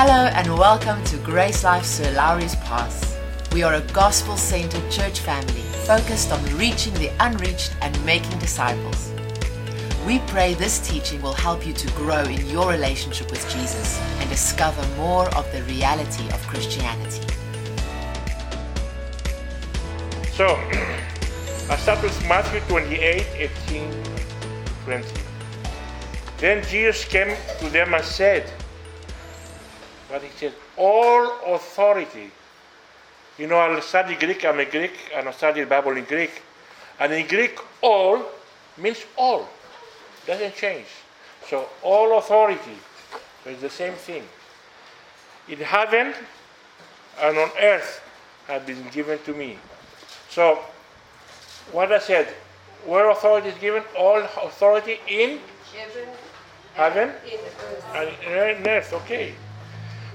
Hello and welcome to Grace Life Sir Lowry's Pass. We are a gospel centered church family focused on reaching the unreached and making disciples. We pray this teaching will help you to grow in your relationship with Jesus and discover more of the reality of Christianity. So, I start with Matthew 28 18 20. Then Jesus came to them and said, What he said, all authority. You know, I study Greek, I'm a Greek, and I study the Bible in Greek. And in Greek, all means all, doesn't change. So, all authority, so it's the same thing. In heaven and on earth have been given to me. So, what I said, where authority is given, all authority in heaven heaven and in earth. Okay.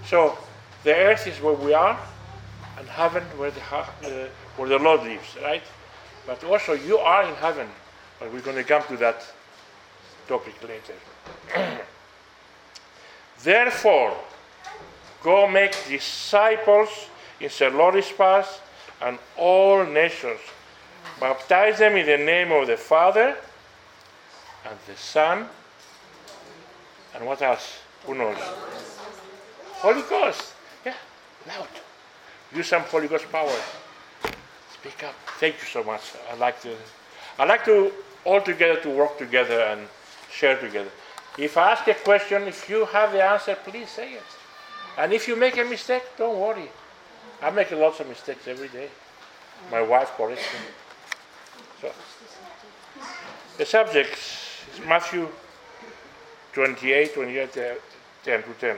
So, the earth is where we are, and heaven where the, uh, where the Lord lives, right? But also, you are in heaven. But we're going to come to that topic later. Therefore, go make disciples in Pass and all nations. Baptize them in the name of the Father and the Son and what else? Who knows? Holy Ghost. Yeah, loud. Use some Holy Ghost power. Speak up. Thank you so much. I like to. I like to all together to work together and share together. If I ask a question, if you have the answer, please say it. And if you make a mistake, don't worry. I make lots of mistakes every day. My wife corrects me. So, the subject is Matthew 28, 28, uh, 10 to 10.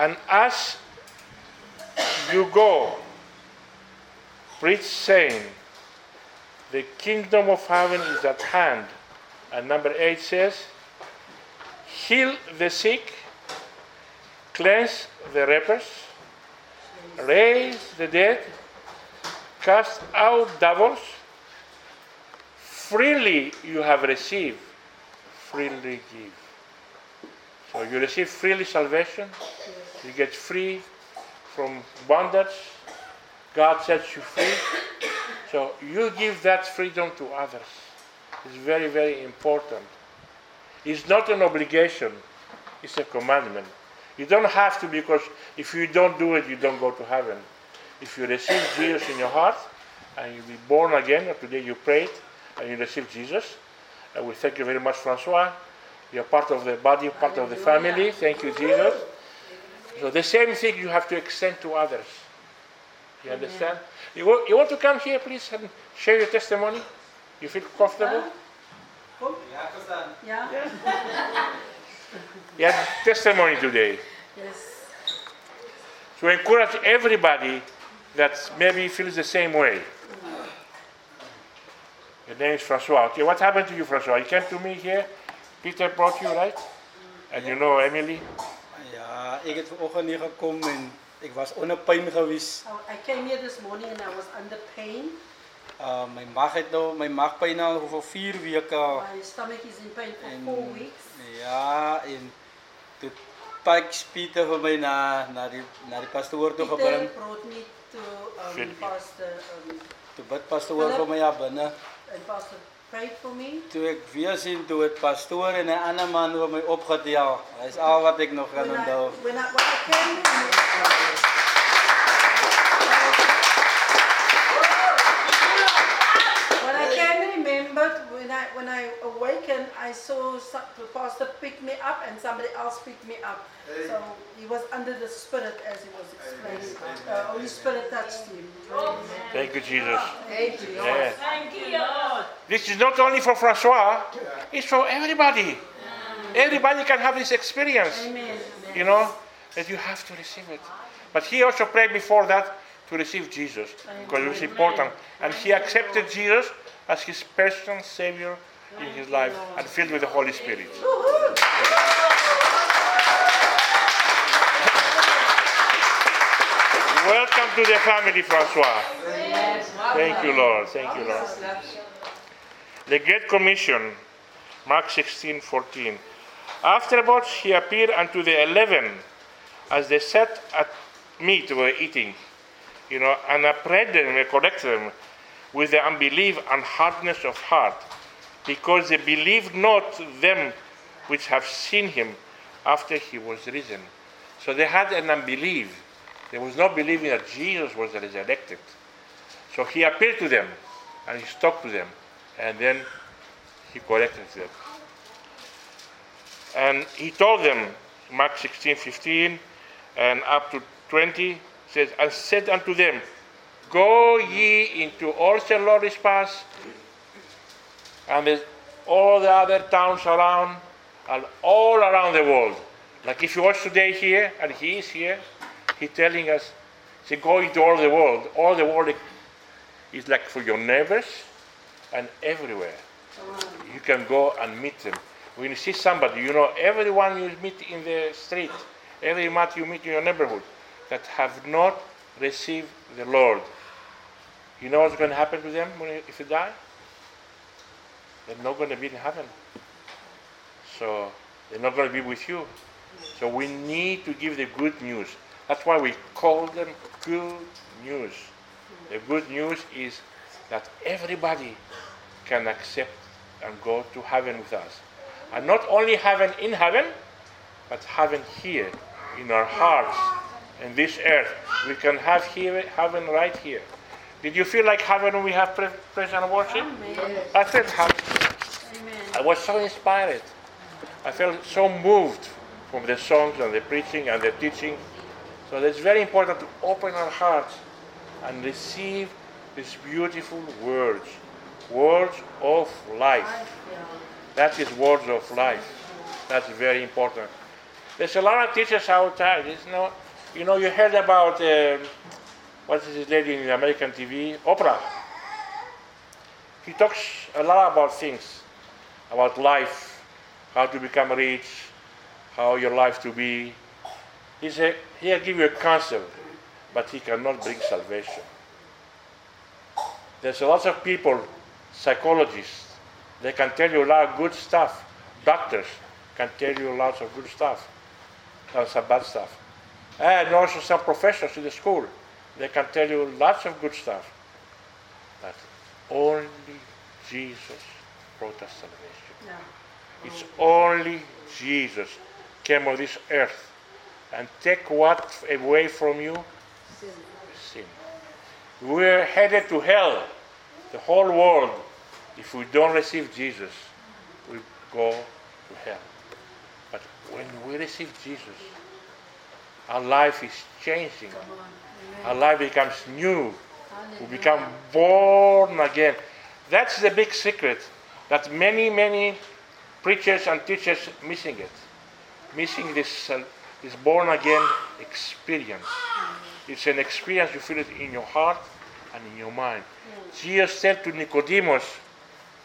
And as you go, preach saying, the kingdom of heaven is at hand. And number 8 says, heal the sick, cleanse the lepers, raise the dead, cast out devils. Freely you have received, freely give. So you receive freely salvation, you get free from bondage, God sets you free. So you give that freedom to others. It's very, very important. It's not an obligation, it's a commandment. You don't have to because if you don't do it, you don't go to heaven. If you receive Jesus in your heart and you be born again, or today you prayed and you receive Jesus, and we thank you very much, Francois. You're part of the body, part of the family. Thank you, Jesus. So the same thing you have to extend to others. You understand? You, wa- you want to come here, please, and share your testimony? You feel comfortable? Ja? You have testimony today. Yes. To encourage everybody that maybe feels the same way. Your name is Francois. Okay, what happened to you, Francois? You came to me here. Peter brought you, right? And you know Emily. Ja, ek het vanoggend hier gekom en ek was onder pyn gewees. Oh, I came here this morning and I was under pain. Uh my maag het nou my maagpyn al vir 4 weke. al. My stomach is in pain for En four weeks. ja, en toe pak Pieter vir my na na die na die pastoor toe Peter gebring. brought me to um, Philip. Pastor um, Toe bid pastoor vir my ja binne. and Pastor prayed for me. Toe ek weer sien toe het pastoor en 'n ander man oor my opgetel. Dis al wat ek nog kan onthou. when I, when I came when I awakened, I saw some, the pastor pick me up and somebody else picked me up. So he was under the spirit as he was explaining. Uh, Holy Spirit touched him. Thank you, Jesus. Thank you. Yes. This is not only for Francois, it's for everybody. Everybody can have this experience, Amen. you know, that you have to receive it. But he also prayed before that to receive Jesus because it was important. And he accepted Jesus as his personal Savior in his life and filled with the Holy Spirit. Welcome to the family, Francois. Thank you, Lord. Thank you, Lord. The Great Commission, Mark 16, 14. Afterwards, he appeared unto the eleven as they sat at meat were eating, you know, and upbraided them corrected them with the unbelief and hardness of heart, because they believed not them which have seen him after he was risen. So they had an unbelief. There was no believing that Jesus was resurrected. So he appeared to them and he talked to them and then he corrected them. And he told them, Mark 16, 15, and up to 20, says, and said unto them, Go ye into all St. Lawrence Pass and there's all the other towns around and all around the world. Like if you watch today here, and he is here, he's telling us, say, go into all the world. All the world is like for your neighbors and everywhere. You can go and meet them. When you see somebody, you know everyone you meet in the street, every man you meet in your neighborhood that have not received the Lord. You know what's going to happen to them when, if they die? They're not going to be in heaven. So they're not going to be with you. So we need to give the good news. That's why we call them good news. The good news is that everybody can accept and go to heaven with us. And not only heaven in heaven, but heaven here in our hearts in this earth. We can have here heaven right here. Did you feel like heaven when we have praise and worship? I felt happy. I was so inspired. I felt so moved from the songs and the preaching and the teaching. So it's very important to open our hearts and receive these beautiful words, words of life. That is words of life. That's very important. There's a lot of teachers out there. There's no, you know, you heard about uh, what is this lady in American TV, Oprah. He talks a lot about things, about life, how to become rich, how your life to be. He said he'll give you a concept, but he cannot bring salvation. There's a lot of people, psychologists, they can tell you a lot of good stuff. Doctors can tell you lots of good stuff and some bad stuff. And also some professors in the school, they can tell you lots of good stuff. But only Jesus brought us salvation. It's only Jesus came on this earth and take what away from you? Sin. We're headed to hell, the whole world. If we don't receive Jesus, we go to hell. But when we receive Jesus, our life is changing. Our life becomes new. We become born again. That's the big secret that many, many preachers and teachers missing it. Missing this, uh, this born again experience. It's an experience you feel it in your heart and in your mind. Jesus said to Nicodemus,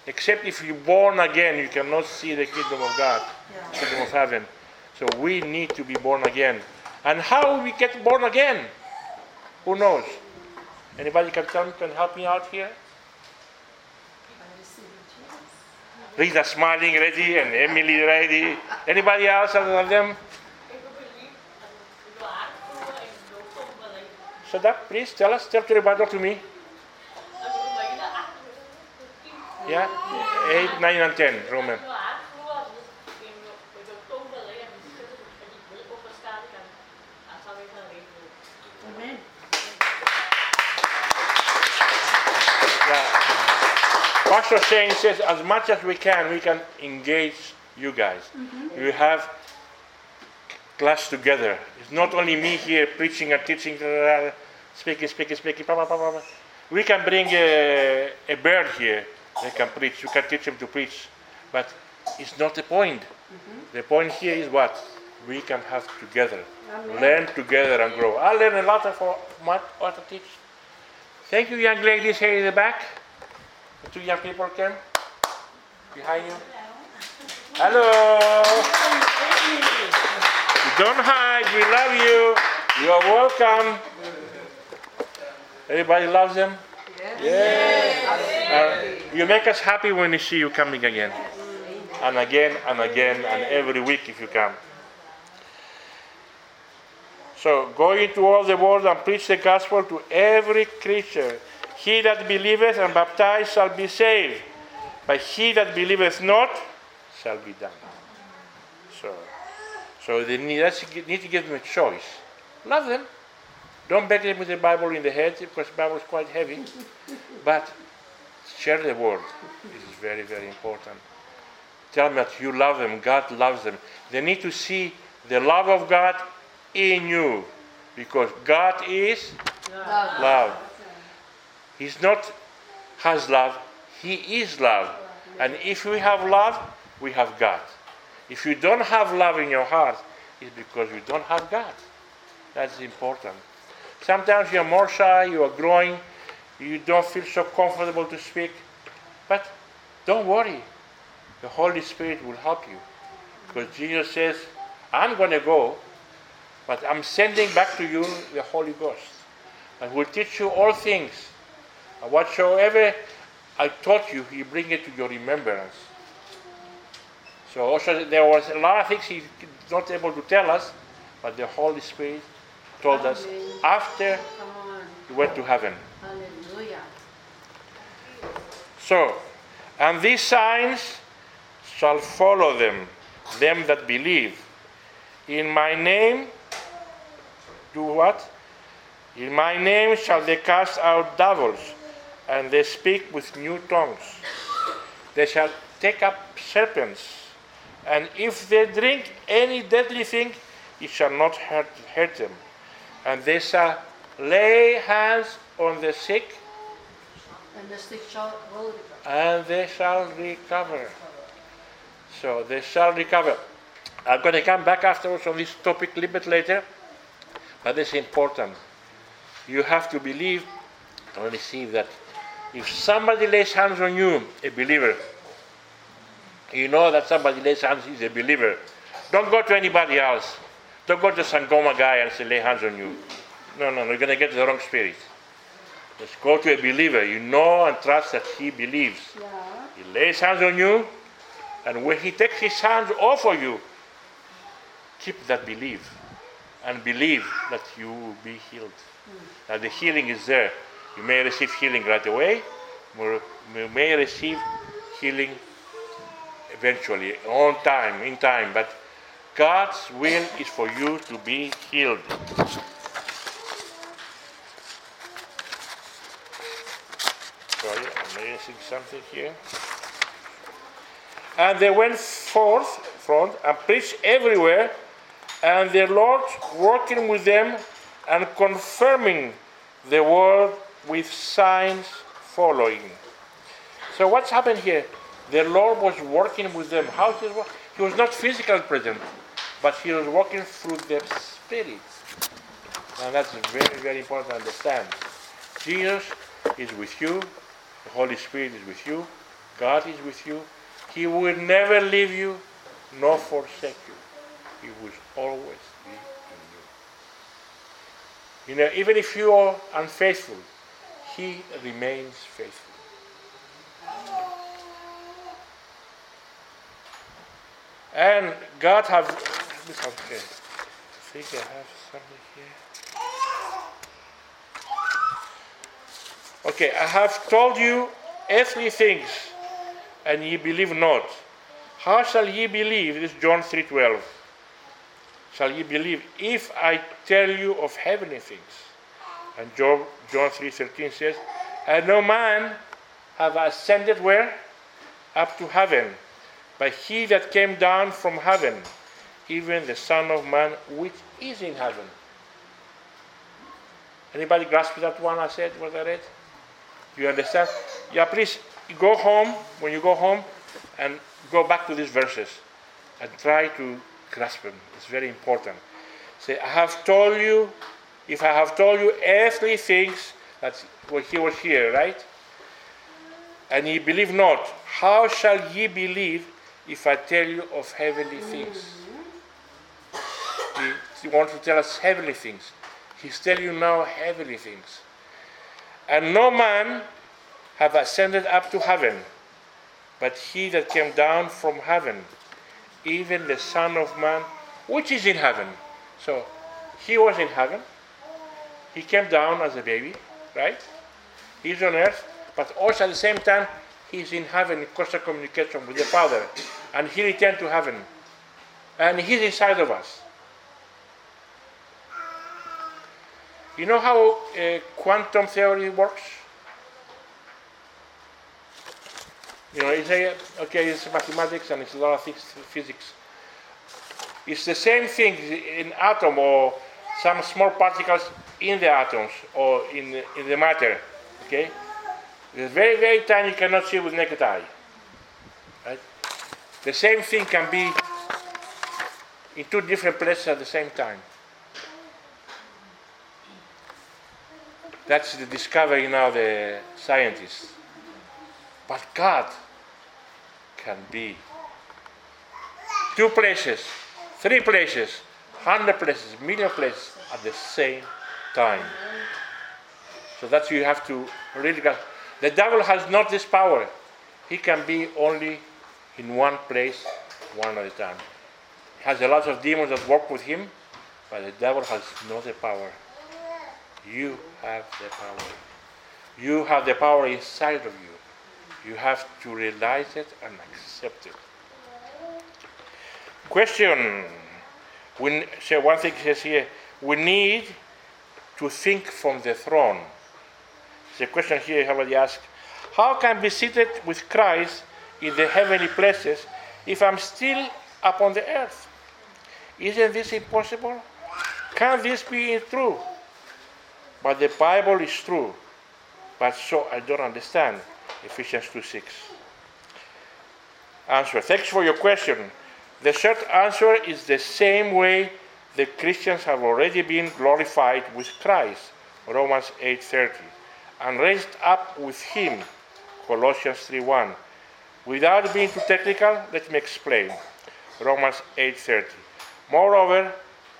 except if you're born again, you cannot see the kingdom of God, kingdom of heaven. So we need to be born again. And how we get born again? Who knows? Anybody can tell me, can help me out here? Rita smiling ready and Emily ready. Anybody else other than them? That please tell us, tell everybody to me. Yeah? 8, 9, and 10, Roman. Pastor Shane says, as much as we can, we can engage you guys. Mm-hmm. You have class together. It's not only me here preaching and teaching, speaking, speaking, speaking. Blah, blah, blah, blah. We can bring a, a bird here. They can preach. You can teach them to preach. But it's not the point. Mm-hmm. The point here is what? We can have together. Amen. Learn together and grow. I learned a lot from what I teach. Thank you, young ladies here in the back. The two young people came behind you. Hello. Don't hide. We love you. You are welcome. Everybody loves them. Yes. Uh, you make us happy when we see you coming again. and again and again and every week if you come. So go into all the world and preach the gospel to every creature. He that believeth and baptized shall be saved, but he that believeth not shall be damned. So, so they need, need to give them a choice. Love them. Don't beg them with the Bible in the head because the Bible is quite heavy. but share the word. This is very, very important. Tell them that you love them, God loves them. They need to see the love of God in you because God is love. love. He's not has love, He is love. And if we have love, we have God. If you don't have love in your heart, it's because you don't have God. That's important. Sometimes you're more shy, you are growing, you don't feel so comfortable to speak. But don't worry, the Holy Spirit will help you. Because Jesus says, I'm going to go, but I'm sending back to you the Holy Ghost. And will teach you all things. And whatsoever I taught you, He bring it to your remembrance. So also there was a lot of things He's not able to tell us, but the Holy Spirit told Amen. us after He went to heaven. Hallelujah. So, and these signs shall follow them, them that believe. In my name, do what? In my name shall they cast out devils, and they speak with new tongues. They shall take up serpents, and if they drink any deadly thing, it shall not hurt, hurt them. And they shall lay hands on the sick, and the sick shall recover. And they shall recover. So they shall recover. I'm going to come back afterwards on this topic a little bit later, but it's important. You have to believe and receive that if somebody lays hands on you, a believer, you know that somebody lays hands is a believer. Don't go to anybody else. Don't go to Sangoma guy and say lay hands on you. No, no, no, you're going to get the wrong spirit. Just go to a believer. You know and trust that he believes. Yeah. He lays hands on you, and when he takes his hands off of you, keep that belief and believe that you will be healed. Mm. Now the healing is there. You may receive healing right away, you may receive healing eventually, on time, in time. But God's will is for you to be healed. Sorry, I'm missing something here. And they went forth front and preached everywhere, and the Lord working with them and confirming the word with signs following. So what's happened here? The Lord was working with them. How he was, he was not physically present, but he was working through their spirits. And that's very, very important to understand. Jesus is with you, the Holy Spirit is with you, God is with you. He will never leave you nor forsake you. He will always be in you. You know, even if you are unfaithful, He remains faithful. And God have okay. I think I have something here. Okay, I have told you earthly things, and ye believe not. How shall ye believe? This is John 3:12. Shall ye believe if I tell you of heavenly things? And John, John 3:13 says, And no man have ascended where? Up to heaven, but he that came down from heaven, even the Son of Man which is in heaven. Anybody grasp that one I said, what I read? You understand? Yeah, please go home, when you go home, and go back to these verses and try to grasp them. It's very important. Say, I have told you, if I have told you earthly things, that's what he was here, right? And ye believe not, how shall ye believe if I tell you of heavenly things. He, he wants to tell us heavenly things. He's telling you now heavenly things. And no man have ascended up to heaven, but he that came down from heaven, even the Son of Man, which is in heaven. So he was in heaven. He came down as a baby, right? He's on earth, but also at the same time, he's in heaven in constant communication with the Father. And he returned to heaven. And he's inside of us. You know how uh, quantum theory works? You know, okay, it's mathematics and it's a lot of things, physics. It's the same thing in atom or some small particles in the atoms or in in the matter. Okay, it's very very tiny. You cannot see with naked eye. Right? The same thing can be in two different places at the same time. That's the discovery now the scientists. But God can be two places, three places, hundred places, million places at the same time. So that's you have to really. The devil has not this power. He can be only in one place, one at a time. He has a lot of demons that work with him, but the devil has not the power. You have the power. You have the power inside of you. You have to realize it and accept it. Question. We, so one thing says here, we need to think from the throne. The question here somebody asked, how can I be seated with Christ in the heavenly places if I'm still upon the earth? Isn't this impossible? Can this be true? But the Bible is true. But so I don't understand. Ephesians 2 6. Answer. Thanks for your question. The short answer is the same way the Christians have already been glorified with Christ. Romans 8:30 and raised up with him. Colossians 3:1. Without being too technical, let me explain. Romans 8:30. Moreover,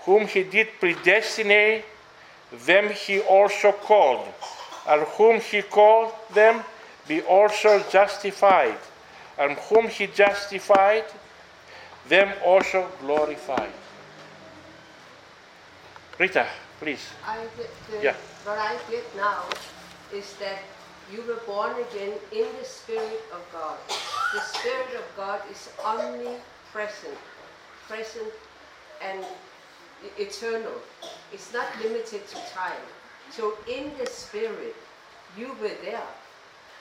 whom he did predestinate, them he also called, and whom he called them be also justified, and whom he justified, them also glorified. Rita, please. I did, the, Yeah. What I did now is that you were born again in the Spirit of God. The Spirit of God is omnipresent, present, and eternal. It's not limited to time. So in the Spirit, you were there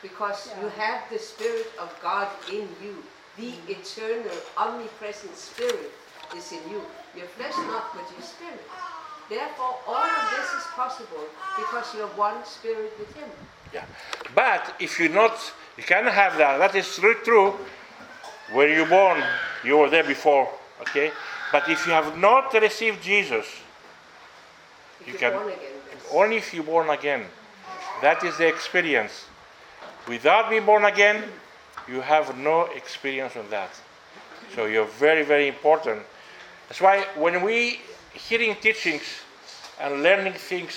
because you have the Spirit of God in you. The mm-hmm. eternal, omnipresent Spirit is in you. Your flesh not, but your spirit. Therefore, all of this is possible because you're one spirit with Him. Yeah. But if you're not, you can have that. That is true. True. Where you born, you were there before. Okay. But if you have not received Jesus, If You can- again. yes. only if you're born again, that is the experience. Without being born again, you have no experience of that. So you're very, very important. That's why when we hearing teachings and learning things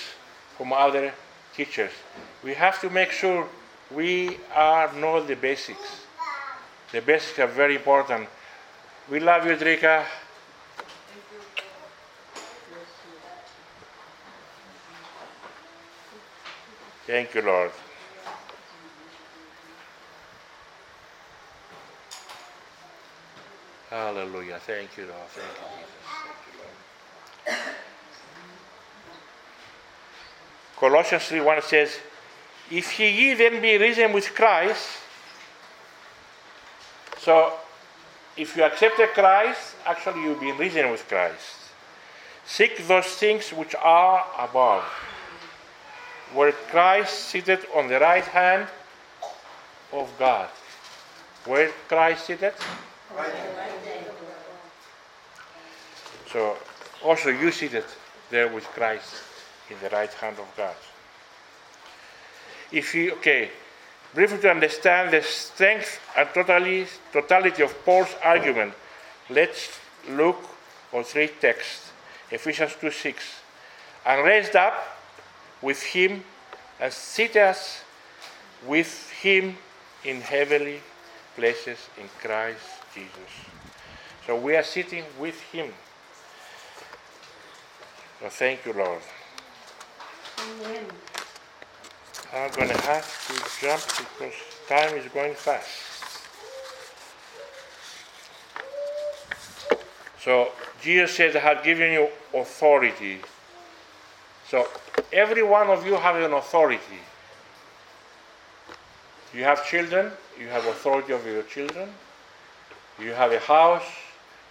from other teachers, we have to make sure we are know the basics. The basics are very important. We love you, Drika. Thank you, Lord. Hallelujah. Thank you, Lord. Thank you, Jesus. Thank you, Lord. Colossians 3 1 says, If ye then be risen with Christ, so if you accepted Christ, actually you've been risen with Christ. Seek those things which are above, where Christ seated on the right hand of God. Where Christ seated? So also you seated there with Christ in the right hand of God. If you okay, briefly to understand the strength and totally, totality of Paul's argument, let's look on three texts. Ephesians 2 6. And raised up with him and seated us with him in heavenly places in Christ Jesus. So we are sitting with Him. So thank you, Lord. Amen. I'm going to have to jump because time is going fast. So Jesus says, I have given you authority. So every one of you have an authority. You have children, you have authority over your children. You have a house,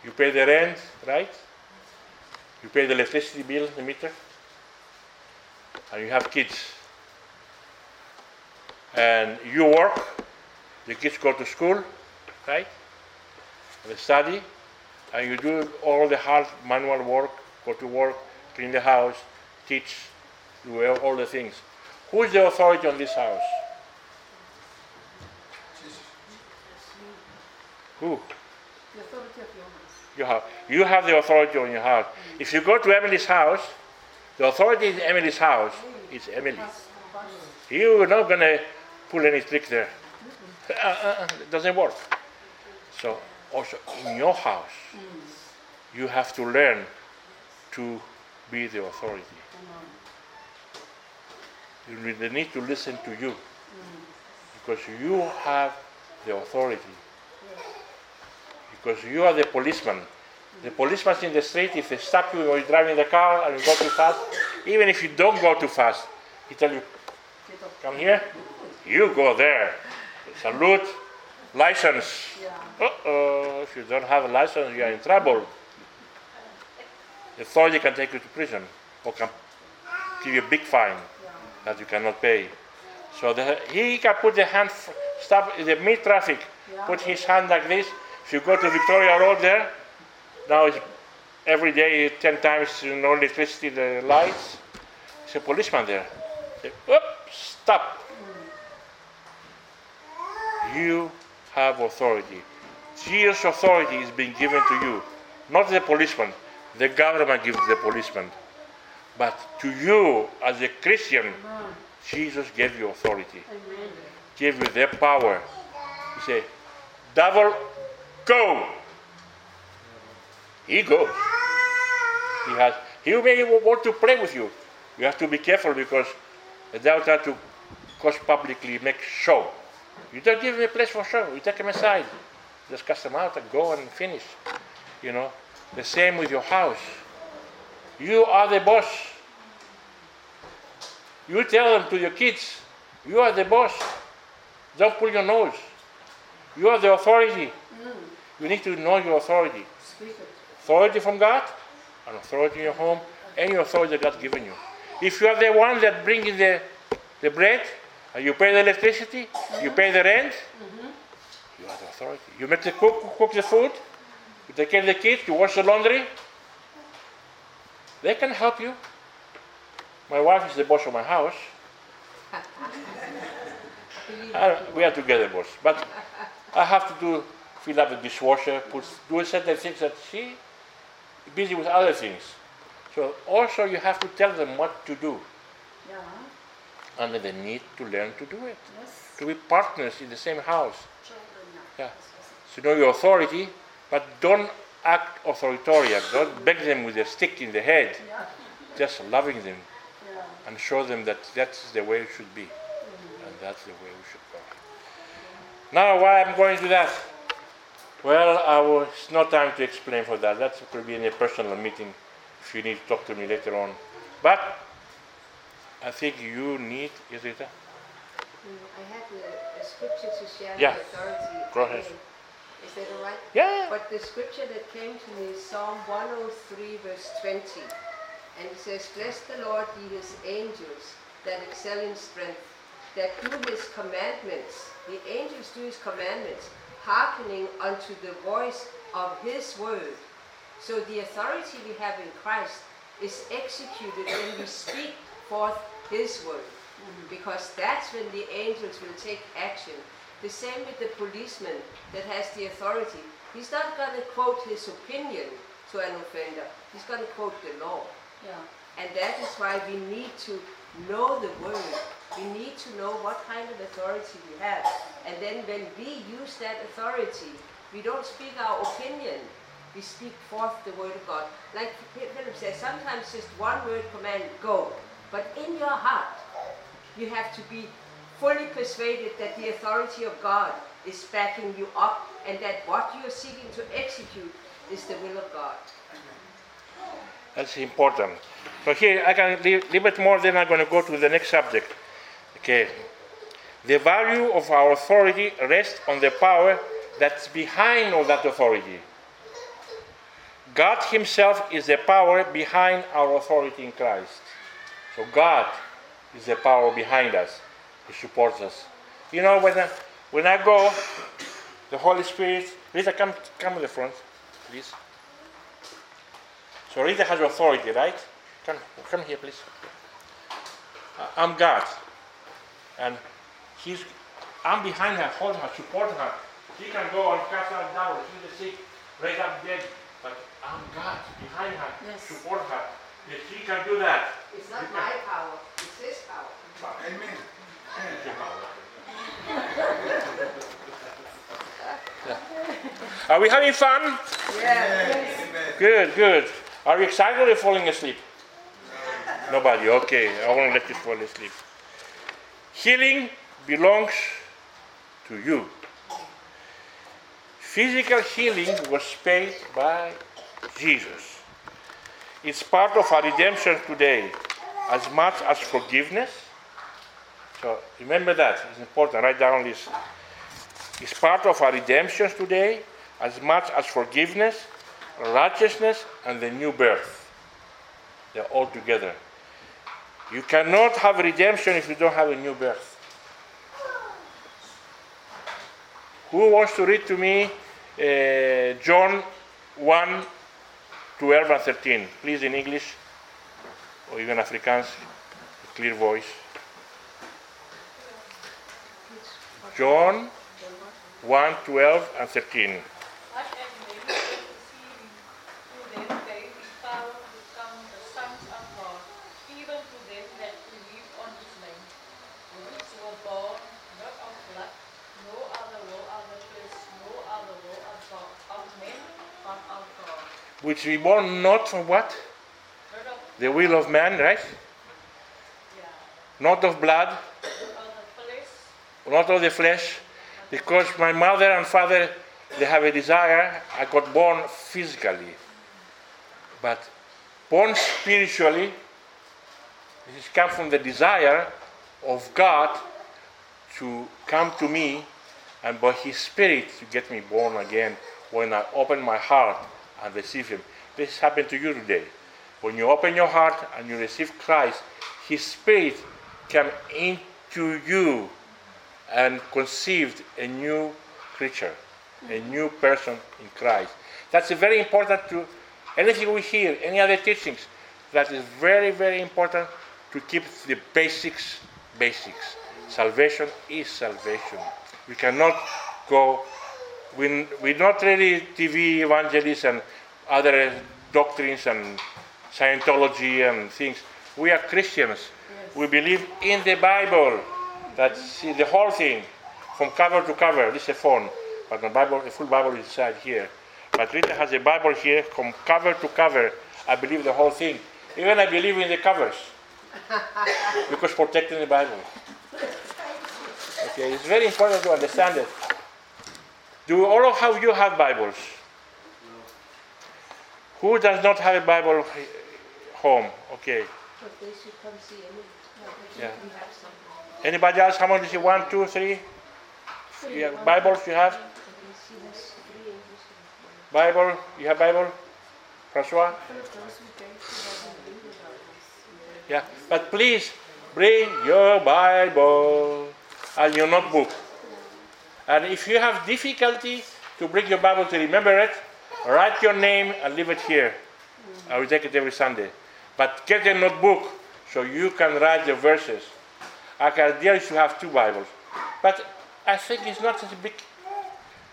you pay the rent, right? You pay the electricity bill, the meter. And you have kids and you work, the kids go to school, right? They study, and you do all the hard manual work, go to work, clean the house, teach, do all- all the things. Who is the authority on this house? Who? The authority of your house. You have. The authority on your house. If you go to Emily's house, the authority in Emily's house is Emily. You're not going to pull any trick there. Uh, uh, uh, it doesn't work. So, also in your house, you have to learn to be the authority. You need to listen to you because you have the authority. Because you are the policeman. The policeman in the street, if they stop you or you're driving the car and you go too fast, even if you don't go too fast, he tell you, Come here. You go there. Salute. License. Uh-oh. If you don't have a license, you are in trouble. The authority can take you to prison or can give you a big fine that you cannot pay. So the, he can put the hand, stop the mid traffic, put his hand like this. If you go to Victoria Road there, now it's every day 10 times you know, electricity, the lights. There's a policeman there. Say, stop. You have authority. Jesus' authority is being given to you, not the policeman. The government gives the policeman. But to you, as a Christian, Jesus gave you authority, Amen. gave you the power. He said, Devil, go. He goes. He has. He may want to play with you. You have to be careful because the devil tries to cause publicly make show. You don't give him a place for show. You take him aside. Just cast him out and go and finish. You know. The same with your house. You are the boss. You tell them to your kids, you are the boss. Don't pull your nose. You are the authority. You need to know your authority. Authority from God, and authority in your home, any authority that God's given you. If you are the one that brings the, the bread, and you pay the electricity, you pay the rent, you are the authority. You make the cook, cook the food, you take care of the kids, you wash the laundry. They can help you. My wife is the boss of my house. Uh, we are together, boss. But I have to do fill up the dishwasher, put do certain things that she busy with other things. So also you have to tell them what to do, Yeah. and they need to learn to do it. Yes. To be partners in the same house. Children. Yeah. Yeah. To know your authority, but don't act authoritarian. Don't beg them with a stick in the head. Yeah. Just loving them Yeah. and show them that that's the way it should be, mm-hmm. and that's the way we should go. Now, why I'm going to that? Well, I will, it's no time to explain for that. That could be in a personal meeting if you need to talk to me later on. But I think you need, is it? that? I have a, a scripture to share Yeah. with authority. Go ahead. Is that all right? Yeah. But the scripture that came to me is Psalm 103, verse 20. And it says, Bless the Lord, ye his angels, that excel in strength, that do his commandments. The angels do his commandments, hearkening unto the voice of his word. So the authority we have in Christ is executed when we speak forth his word. Because that's when the angels will take action. The same with the policeman that has the authority. He's not going to quote his opinion to an offender. He's going to quote the law. Yeah. And that is why we need to know the word We need to know what kind of authority we have. And then when we use that authority, we don't speak our opinion. We speak forth the word of God. Like Philip says, sometimes just one word command, go. But in your heart, you have to be fully persuaded that the authority of God is backing you up and that what you are seeking to execute is the will of God. That's important. So here I can leave, leave it more, then I'm going to go to the next subject. Okay. The value of our authority rests on the power that's behind all that authority. God Himself is the power behind our authority in Christ. So God is the power behind us. He supports us. You know, when I, when I go, the Holy Spirit, Rita, come, come to the front, please. So Rita has authority, right? Come, come here, please. Uh, I'm God. And he's, I'm behind her, holding her, supporting her. She can go and cast out devils, heal the sick, raise up dead. But I'm God behind her, Yes. support her. If she can do that, It's not my power, it's His power. Amen. Are we having fun? Yes. Good, good. Are you excited or falling asleep? Nobody. Okay, I won't let you fall asleep. Healing belongs to you. Physical healing was paid by Jesus. It's part of our redemption today, as much as forgiveness. So remember that. It's important. Write down this. It's part of our redemption today, as much as forgiveness, righteousness, and the new birth. They're all together. You cannot have redemption if you don't have a new birth. Who wants to read to me uh, John 1 12 and 13? Please, in English or even Afrikaans, clear voice. John 1 12 and 13. As at many receiving to them gave his power to become the sons of God, even to them that believe on his name, which were born not of blood, no other will of the flesh, no other will of God, of men, but of God. Which we born not from what? The will of man, right? Not of blood, not of the flesh, because my mother and father they have a desire. I got born physically, but born spiritually. This come from the desire of God to come to me, and by His Spirit to get me born again. When I open my heart and receive Him, this happened to you today. When you open your heart and you receive Christ, His Spirit came into you and conceived a new creature, a new person in Christ. That's very important to anything we hear, any other teachings. That is very, very important to keep the basics, basics. Salvation is salvation. We cannot go. We, we're not really TV evangelists and other doctrines and Scientology and things. We are Christians. We believe in the Bible. That's the whole thing, from cover to cover. This is a phone, but the Bible, the full Bible is inside here. But Rita has a Bible here, from cover to cover. I believe the whole thing. Even I believe in the covers, because protecting the Bible. Okay, it's very important to understand it. Do all of you have Bibles? No. Who does not have a Bible home? Okay. But they should come see me. Yeah. Have. Anybody else? How many? One, two, three? Yeah, Bibles you have? Three Bible? You have Bible? Francois? Yeah. But please bring your Bible and your notebook. And if you have difficulty to bring your Bible to remember it, write your name and leave it here. I will take it every Sunday. But get a notebook so you can write the verses. I can idea you have two Bibles. But I think it's not such a big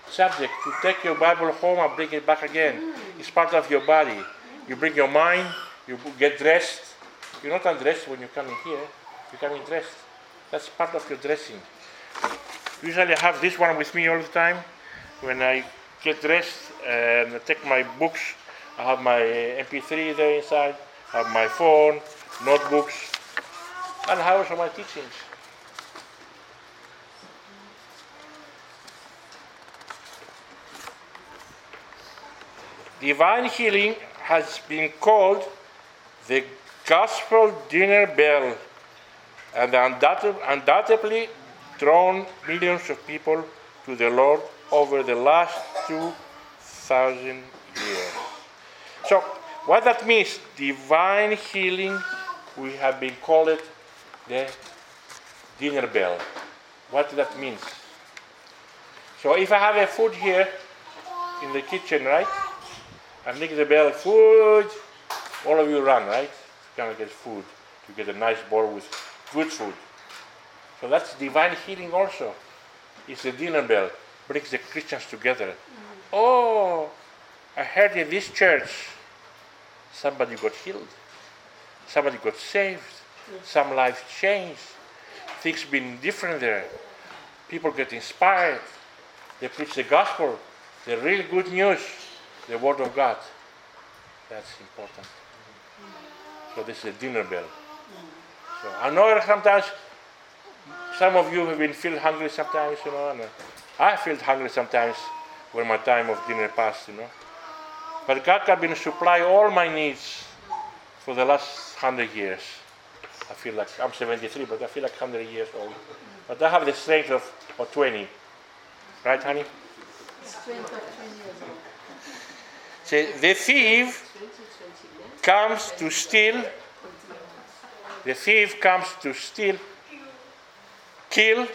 subject to take your Bible home and bring it back again. It's part of your body. You bring your mind, you get dressed. You're not undressed when you come in here, you come in dressed. That's part of your dressing. Usually I have this one with me all the time. When I get dressed and I take my books, I have my MP3 there inside, I have my phone, notebooks, and I have also my teachings. Divine healing has been called the gospel dinner bell and undoubtedly drawn millions of people to the Lord over the last 2,000 years. So, what that means, divine healing, we have been called the dinner bell. What that means? So, if I have a food here in the kitchen, right? I'm ringing the bell, food. All of you run, right? Come and get food. To get a nice bowl with good food. So that's divine healing also. It's the dinner bell, brings the Christians together. Mm. Oh, I heard in this church somebody got healed, somebody got saved, mm. some life changed, things been different there. People get inspired. They preach the gospel, the real good news, the word of God. That's important. Mm. So this is a dinner bell. So I know sometimes some of you have been feel hungry sometimes, you know, and uh, I feel hungry sometimes when my time of dinner passed, you know. But God has been supply all my needs for the last hundred years. I feel like I'm 73, but I feel like 100 years old. But I have the strength of, of 20. Right, honey? Strength of 20 years old. Say, the thief comes to steal. The thief comes to steal, kill,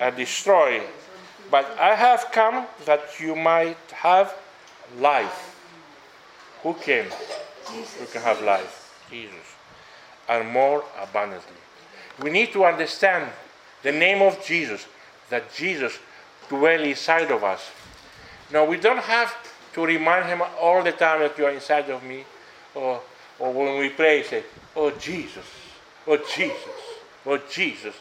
and destroy. But I have come that you might have life. Who came? Who can have life? Jesus. And more abundantly. We need to understand the name of Jesus, that Jesus dwells inside of us. Now, we don't have to remind him all the time that you are inside of me, or, or when we pray, say, Oh Jesus, oh Jesus, oh Jesus.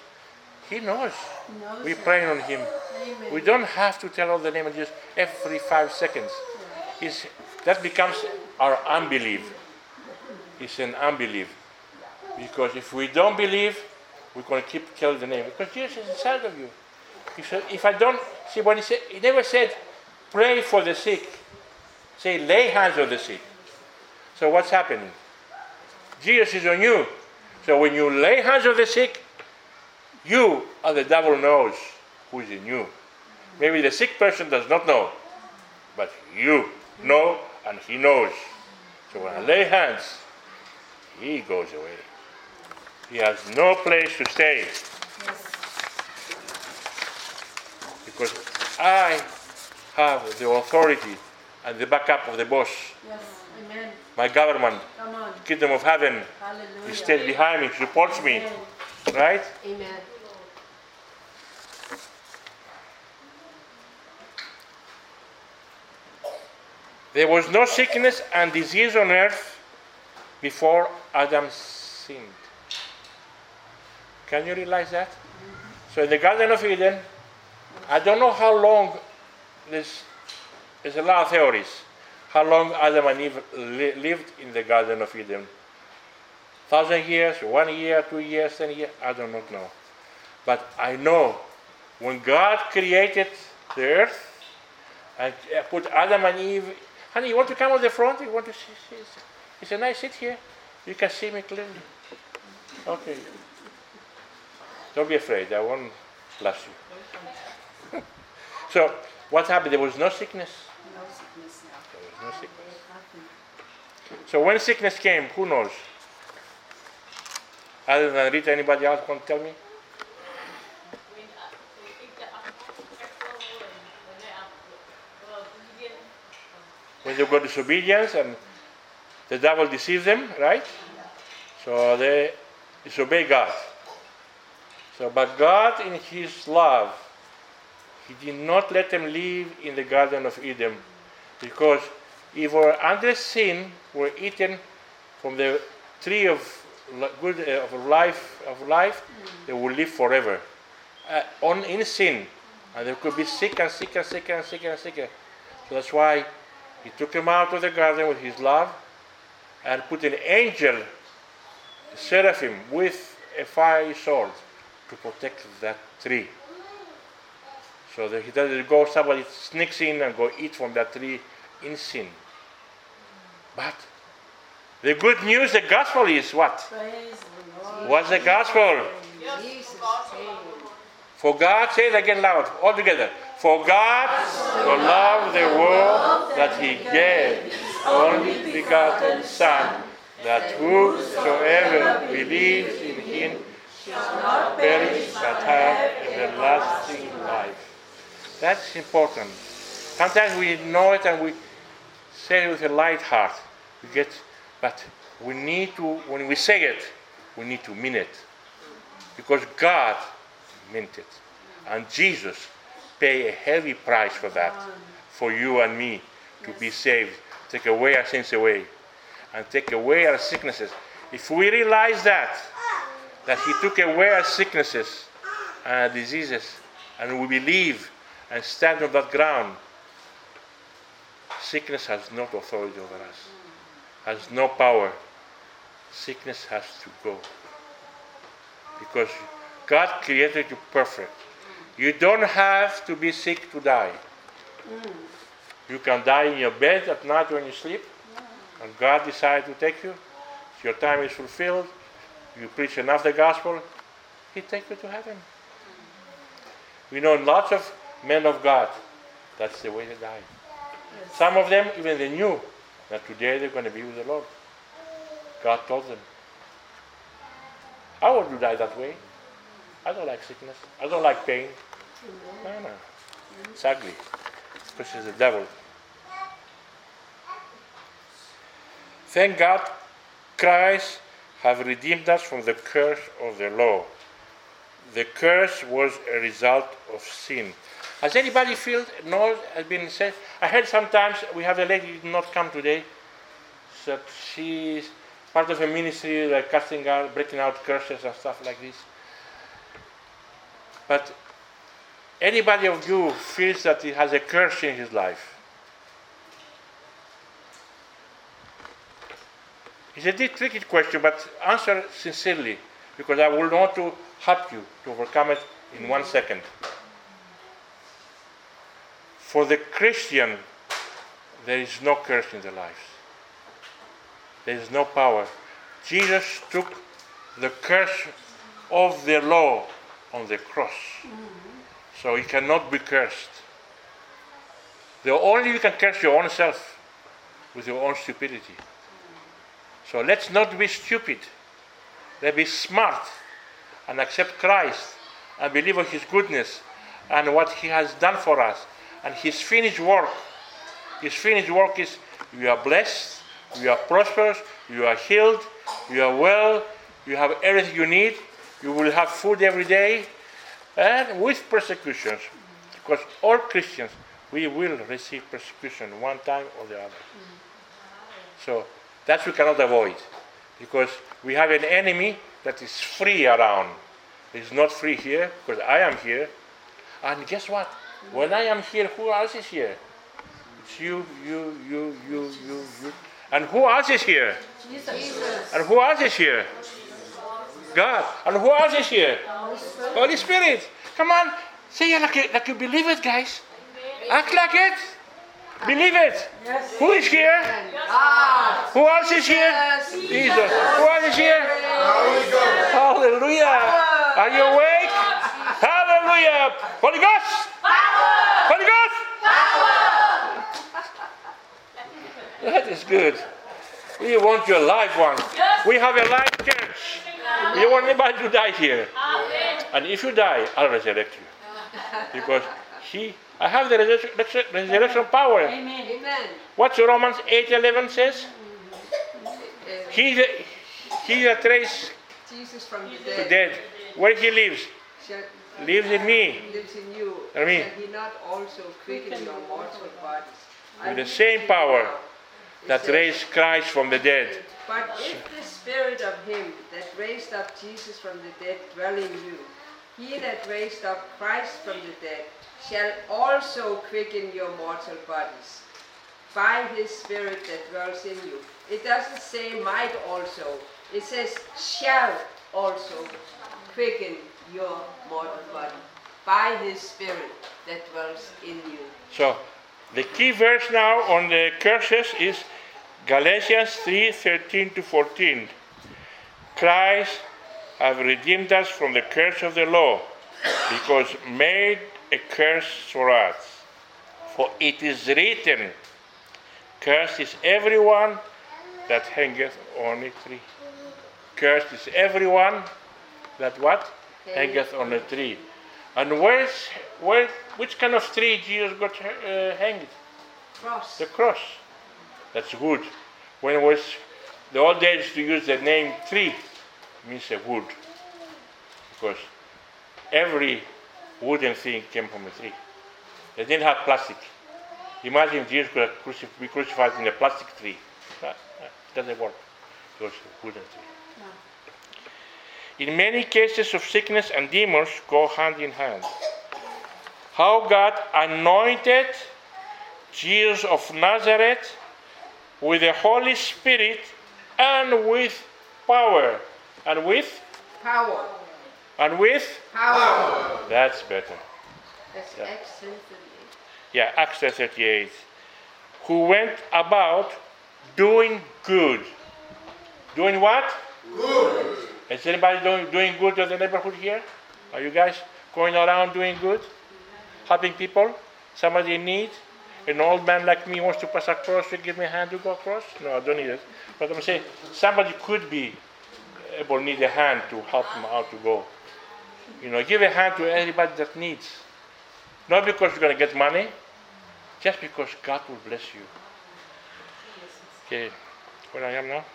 He knows. He knows We pray on him. Amen. We don't have to tell all the name of Jesus every five seconds. It's, that becomes our unbelief. It's an unbelief. Because if we don't believe, we're going to keep telling the name. Because Jesus is inside of you. If I don't, see what he said, he never said, pray for the sick. Say, lay hands on the sick. So what's happening? Jesus is on you. So when you lay hands on the sick, you or the devil knows who is in you. Maybe the sick person does not know, but you know and he knows. So when I lay hands, he goes away. He has no place to stay because I have the authority and the backup of the boss. Yes. Amen. My government, Come on. kingdom of heaven, Hallelujah. he stays behind me, supports me, right? Amen. There was no sickness and disease on earth before Adam sinned. Can you realize that? So in the Garden of Eden, I don't know how long this there's a lot of theories. How long Adam and Eve li- lived in the Garden of Eden? Thousand years, one year, two years, ten years, I do not know. But I know when God created the earth and put Adam and Eve. Honey, you want to come on the front? You want to see? see it's- it's a nice seat here. You can see me clearly. Okay. Don't be afraid. I won't blast you. so, what happened? There was no sickness. No sickness. There was no sickness. So when sickness came, who knows? Other than Rita, anybody else want to tell me? When uh, we eat the apple, apple and when they are well, vegan, When they got disobedience and the devil deceived them, right? So they disobey God. So, but God, in His love, He did not let them live in the Garden of Eden, because if were under sin, were eaten from the tree of good uh, of life of life, they will live forever uh, on in sin, and they could be sick and sick and sick and sick and sick. So that's why he took him out of the garden with his love, and put an angel, a seraphim, with a fiery sword to protect that tree. So that he doesn't go, somebody sneaks in and go eat from that tree in sin. But the good news, the gospel is what? Praise the Lord. What's the gospel? Jesus came. For God, say it again loud, all together. For God so loved the world that he gave his only begotten Son, that whosoever believes in him shall not perish but have everlasting life. That's important. Sometimes we know it and we say it with a light heart. We get, but we need to, when we say it, we need to mean it. Because God meant it. And Jesus paid a heavy price for that, for you and me to be saved, take away our sins away, and take away our sicknesses. If we realize that, that He took away our sicknesses and our diseases, and we believe and stand on that ground, sickness has no authority over us, has no power. Sickness has to go. Because God created you perfect. You don't have to be sick to die. You can die in your bed at night when you sleep, and God decides to take you. If Your time is fulfilled. You preach enough the gospel, He takes you to heaven. We know lots of men of God. That's the way they died. Some of them, even they knew that today they're going to be with the Lord. God told them. I want to die that way. I don't like sickness. I don't like pain. No, no. It's ugly. It's the devil. Thank God Christ have redeemed us from the curse of the law. The curse was a result of sin. Has anybody feel knows has been said? I heard sometimes we have a lady who did not come today. That she's part of a ministry like casting out, breaking out curses and stuff like this. But anybody of you feels that he has a curse in his life? It's a tricky question, but answer sincerely because I will want to help you to overcome it in one second. For the Christian, there is no curse in their lives. There is no power. Jesus took the curse of the law on the cross. So you cannot be cursed. The only you can curse your own self with your own stupidity. So let's not be stupid. Let's be smart and accept Christ and believe in His goodness and what He has done for us and His finished work. His finished work is you are blessed, you are prosperous, you are healed, you are well, you have everything you need, you will have food every day, and with persecutions. Because all Christians, we will receive persecution one time or the other. So that we cannot avoid. Because we have an enemy that is free around. He's not free here, because I am here. And guess what? When I am here, who else is here? It's you, you, you, you, you, you. And who else is here? Jesus. And who else is here? God. And who else is here? Holy Spirit. Come on. Say it like you, like you believe it, guys. Act like it. Believe it. Yes. Who is here? Who else is here? Jesus. Who else is here? Hallelujah. Are you awake? Hallelujah. Holy Ghost. Holy Ghost. That is good. We want your live one. We have a live. We don't want anybody to die here. And if you die, I'll resurrect you. Because he, I have the resurrection, resurrection power. Amen. Amen. What's Romans 8:11 says? Mm-hmm. He, that- he that raised Jesus from the the dead, dead, where he lives, shall, lives in me. lives in you. I mean- Shall he not also quicken your mortal bodies? With the same power. That raised Christ from the dead. But if the spirit of him that raised up Jesus from the dead dwell in you, he that raised up Christ from the dead shall also quicken your mortal bodies by his spirit that dwells in you. It doesn't say might also, it says shall also quicken your mortal body by his spirit that dwells in you. So the key verse now on the curses is Galatians 3 13 to 14. Christ have redeemed us from the curse of the law, because made a curse for us. For it is written, Cursed is everyone that hangeth on a tree. Cursed is everyone that what? Hangeth on a tree. And where's, where, which kind of tree Jesus got uh, hanged? Cross. The cross. That's wood. When it was the old days to use the name tree means a wood. Because every wooden thing came from a tree. They didn't have plastic. Imagine Jesus could crucif- be crucified in a plastic tree. That, that doesn't work. It was a wooden tree. In many cases of sickness and demons go hand in hand. How God anointed Jesus of Nazareth with the Holy Spirit and with power. And with? Power. And with? Power. That's better. That's Yeah. Acts 10:38. Yeah, Acts 38. Who went about doing good. Doing what? Good. Is anybody doing, doing good in the neighborhood here? Are you guys going around doing good? Helping people? Somebody in need? An old man like me wants to pass across to give me a hand to go across? No, I don't need it. But I'm saying somebody could be able need a hand to help him out to go. You know, give a hand to anybody that needs. Not because you're going to get money, just because God will bless you. Okay, where I am now?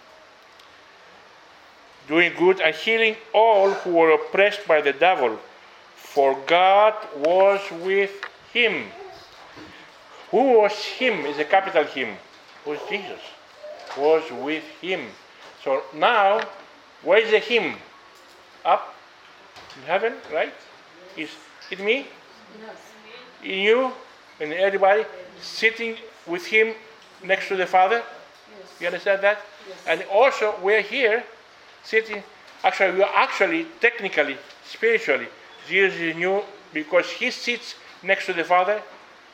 Doing good and healing all who were oppressed by the devil, for God was with him. Who was him? Is a capital him. Was Jesus. Was with him. So now, where is the him? Up in heaven, right? Is it me? in you and everybody sitting with him next to the Father. You understand that? Yes. And also we're here sitting actually we are actually technically, spiritually, Jesus you because he sits next to the Father,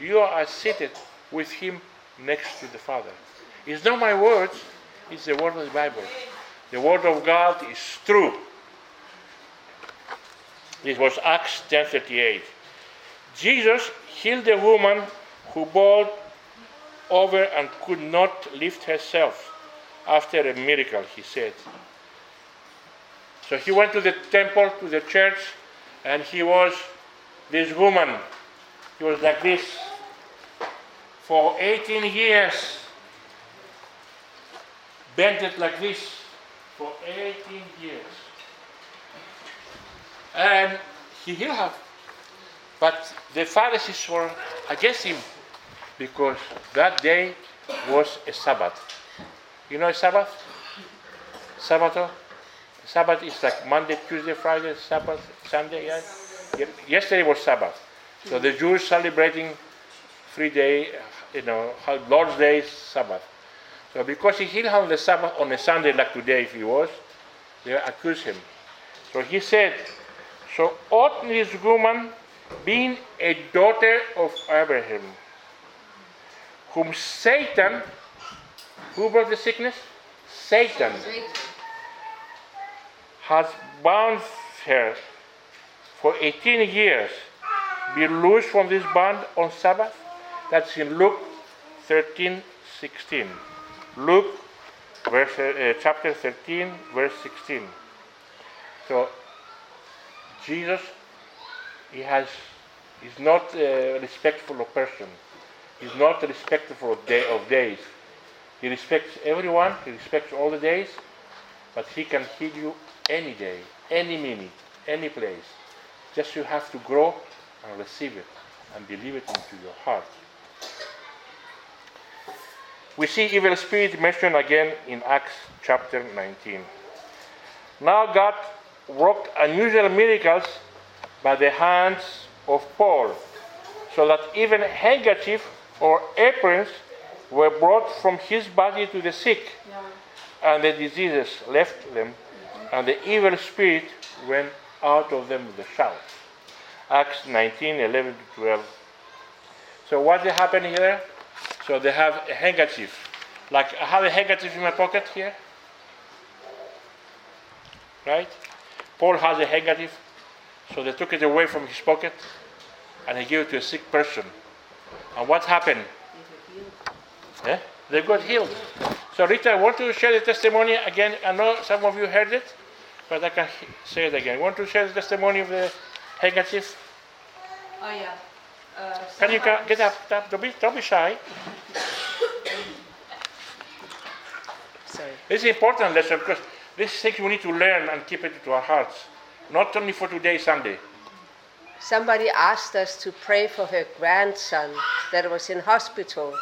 you are seated with him next to the Father. It's not my words, it's the word of the Bible. The word of God is true. This was Acts 10:38. Jesus healed a woman who bowed over and could not lift herself after a miracle, he said. So he went to the temple, to the church, and he was this woman. He was like this for 18 years. bent it like this for 18 years. And he healed her. But the Pharisees were against him because that day was a Sabbath. You know a Sabbath? Sabbath? Sabbath is like Monday, Tuesday, Friday, Sabbath, Sunday. Yeah? Ye- Yesterday was Sabbath. So the Jews celebrating three day, uh, you know, Lord's Day, Sabbath. So because he healed on the Sabbath on a Sunday like today if he was, they accused him. So he said, so ought this woman, being a daughter of Abraham, whom Satan, who brought the sickness? Satan has bound her for 18 years, be loosed from this bond on Sabbath? That's in Luke 13, 16. Luke verse, uh, chapter 13, verse 16. So Jesus, he has, is not a respectful of person. He's not respectful of, day, of days. He respects everyone. He respects all the days, but he can heal you any day, any minute, any place. Just you have to grow and receive it and believe it into your heart. we see evil spirit mentioned again in Acts chapter 19. Now God worked unusual miracles by the hands of Paul, so that even handkerchiefs or aprons were brought from his body to the sick, and the diseases left them, and the evil spirit went out of them with a shout. Acts 19, 11 to 12. So what is happening here? So they have a handkerchief. Like I have a handkerchief in my pocket here. Right? Paul has a handkerchief. So they took it away from his pocket and he gave it to a sick person. And what happened? Yeah? They got healed. So Rita, I want to share the testimony again. I know some of you heard it, but I can say it again. Want to share the testimony of the handkerchief? Oh yeah. Uh, Can you ca- get up? up don't, be, don't be shy. Sorry. This is important lesson because this thing we need to learn and keep it to our hearts. Not only for today, Sunday. Somebody asked us to pray for her grandson that was in hospital,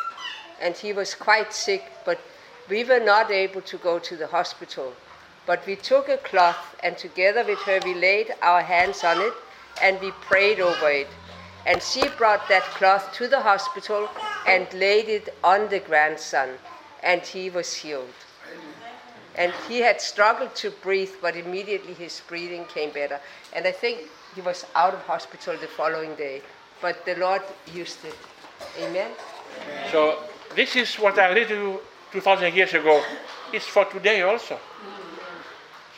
and he was quite sick, but we were not able to go to the hospital. But we took a cloth, and together with her, we laid our hands on it and we prayed over it. And she brought that cloth to the hospital and laid it on the grandson, and he was healed. And he had struggled to breathe, but immediately his breathing came better. And I think he was out of hospital the following day. But the Lord used it. Amen? So this is what I read to you 2,000 years ago. It's for today also.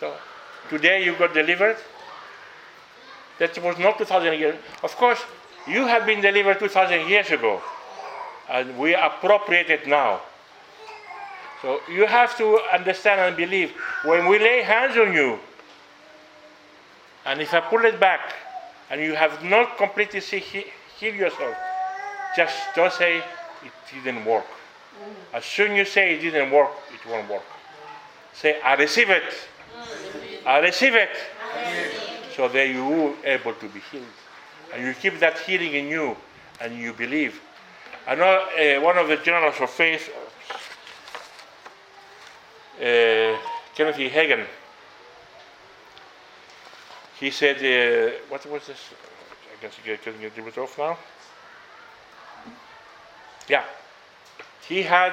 So today you got delivered. That was not 2,000 years. Of course, you have been delivered 2,000 years ago, and we appropriate it now. So you have to understand and believe when we lay hands on you, and if I pull it back, and you have not completely see, he- healed yourself, just don't say it didn't work. Mm. As soon as you say it didn't work, it won't work. Say, I receive it. I receive it. So that you will able to be healed. And you keep that healing in you and you believe. I know uh, one of the generals of faith, uh, Kenneth E. Hagin, he said, uh, what was this? I guess you can get it off now. Yeah. He had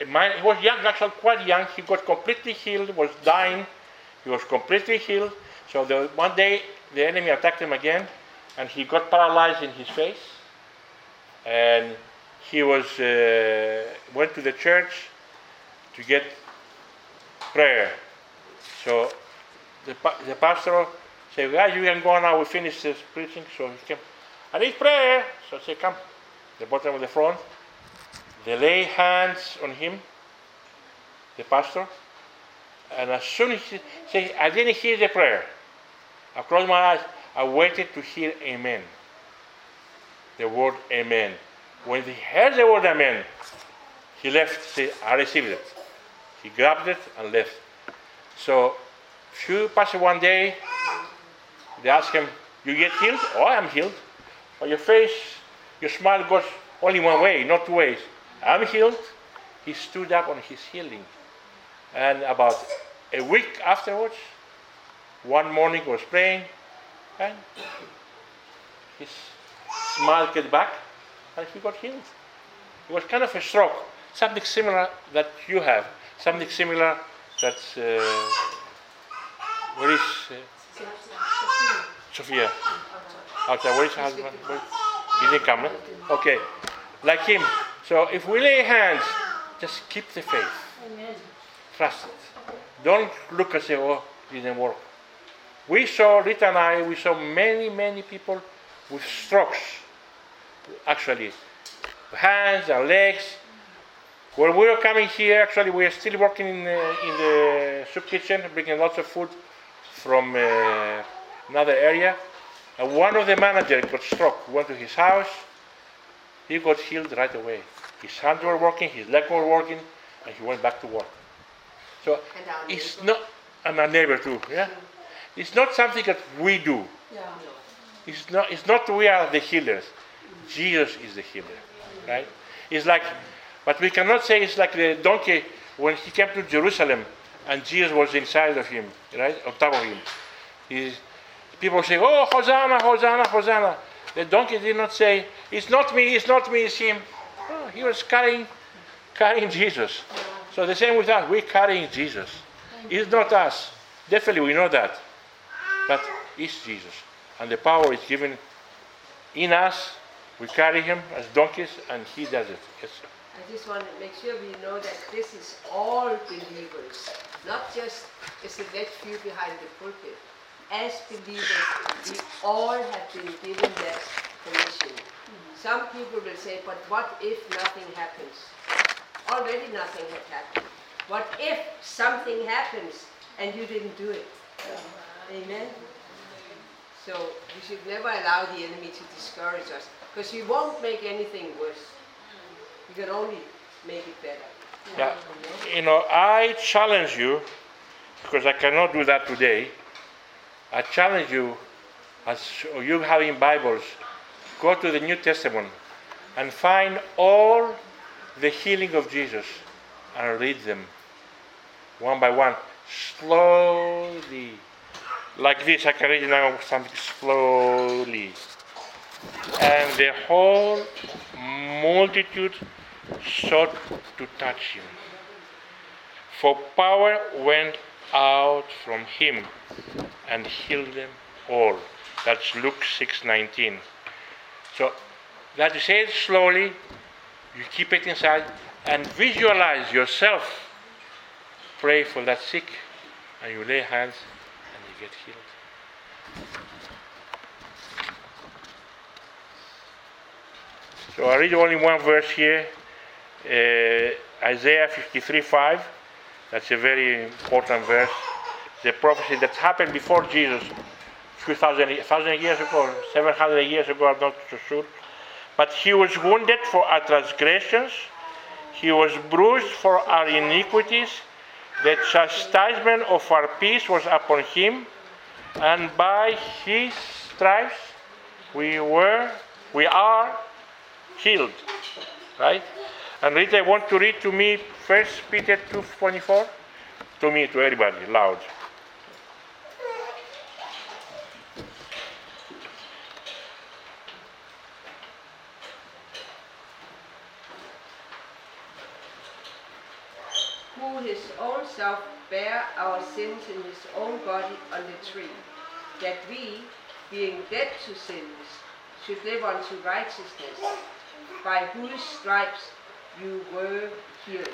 a mind, he was young, actually quite young. He got completely healed, was dying. He was completely healed. So the, one day the enemy attacked him again, and he got paralyzed in his face. And he was uh, went to the church to get prayer. So the, the pastor said, guys, you can go now. We finished this preaching. So he came. I need prayer. So I said, come. The bottom of the front. They lay hands on him, the pastor, and as soon as he said, I didn't hear the prayer. I closed my eyes. I waited to hear Amen. The word Amen. When he heard the word Amen, he left. Said, I received it. He grabbed it and left. So, few passed one day. They asked him, "You get healed?" "Oh, I'm healed." But your face, your smile goes only one way, not two ways. I'm healed. He stood up on his healing. And about a week afterwards, one morning was praying, and his smile came back, and he got healed. It was kind of a stroke, something similar that you have, something similar that uh, where is uh, Sophia? Okay, where is her husband? He didn't come. Okay, like him. So if we lay hands, just keep the faith. Trust it. Don't look and say, oh, it didn't work. We saw, Rita and I, we saw many, many people with strokes, actually, hands and legs. When we were coming here, actually, we are still working in, uh, in the soup kitchen, bringing lots of food from uh, another area. And one of the managers got struck, went to his house, he got healed right away. His hands were working, his legs were working, and he went back to work. So it's not, and our neighbor too, yeah? It's not something that we do. Yeah. It's not, it's not we are the healers. Jesus is the healer, right? It's like But we cannot say it's like the donkey when he came to Jerusalem and Jesus was inside of him, right? On top of him. He's, people say, Oh, Hosanna, Hosanna, Hosanna. The donkey did not say, It's not me, it's not me, it's him. Oh, he was carrying, carrying Jesus. So the same with us, we're carrying Jesus. It's not us. Definitely we know that. But it's Jesus. And the power is given in us. We carry him as donkeys and he does it. Yes. I just want to make sure we know that this is all believers, not just a select few behind the pulpit. As believers, we all have been given that permission. Some people will say, but what if nothing happens? Already nothing had happened. What if something happens and you didn't do it? Amen? So we should never allow the enemy to discourage us because he won't make anything worse. He can only make it better. Yeah. You know, I challenge you, because I cannot do that today. I challenge you, as you having Bibles, go to the New Testament and find all the healing of Jesus and read them one by one, slowly. Like this, I can read now something slowly. And the whole multitude sought to touch him. For power went out from him and healed them all. That's Luke 6:19. So that say it slowly, you keep it inside and visualize yourself. Pray for that sick and you lay hands and you get healed. So I read only one verse here, uh, Isaiah 53 5. That's a very important verse. The prophecy that happened before Jesus, a few thousand, thousand years ago, 700 years ago, I'm not so sure. But he was wounded for our transgressions, he was bruised for our iniquities. The chastisement of our peace was upon him, and by his stripes we were, we are healed. Right? And Rita, I want to read to me First Peter 2.24. To me, to everybody, loud. His own self bare our sins in his own body on the tree, that we, being dead to sins, should live unto righteousness, by whose stripes you were healed.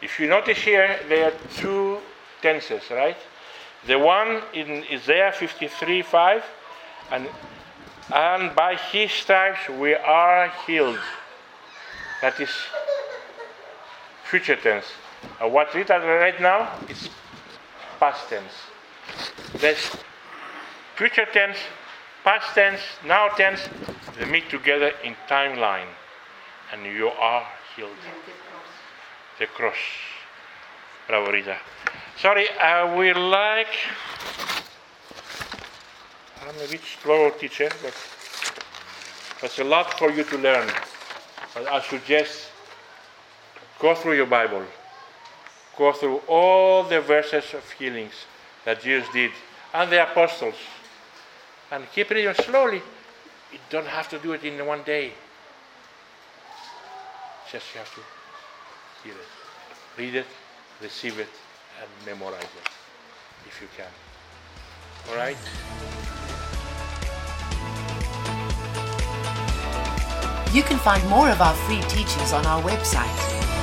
If you notice here, there are two tenses, right? The one in Isaiah 53 5, and, and by his stripes we are healed. That is future tense. And what Rita right now is past tense. There's future tense, past tense, now tense, they meet together in timeline. And you are healed the cross. Bravo, Rita. Sorry, uh, I will like. I'm a bit slow teacher, but there's a lot for you to learn. But I suggest go through your Bible, go through all the verses of healings that Jesus did and the apostles, and keep reading slowly. You don't have to do it in one day. Just you have to hear it, read it, receive it, and memorize it if you can. All right? You can find more of our free teachings on our website,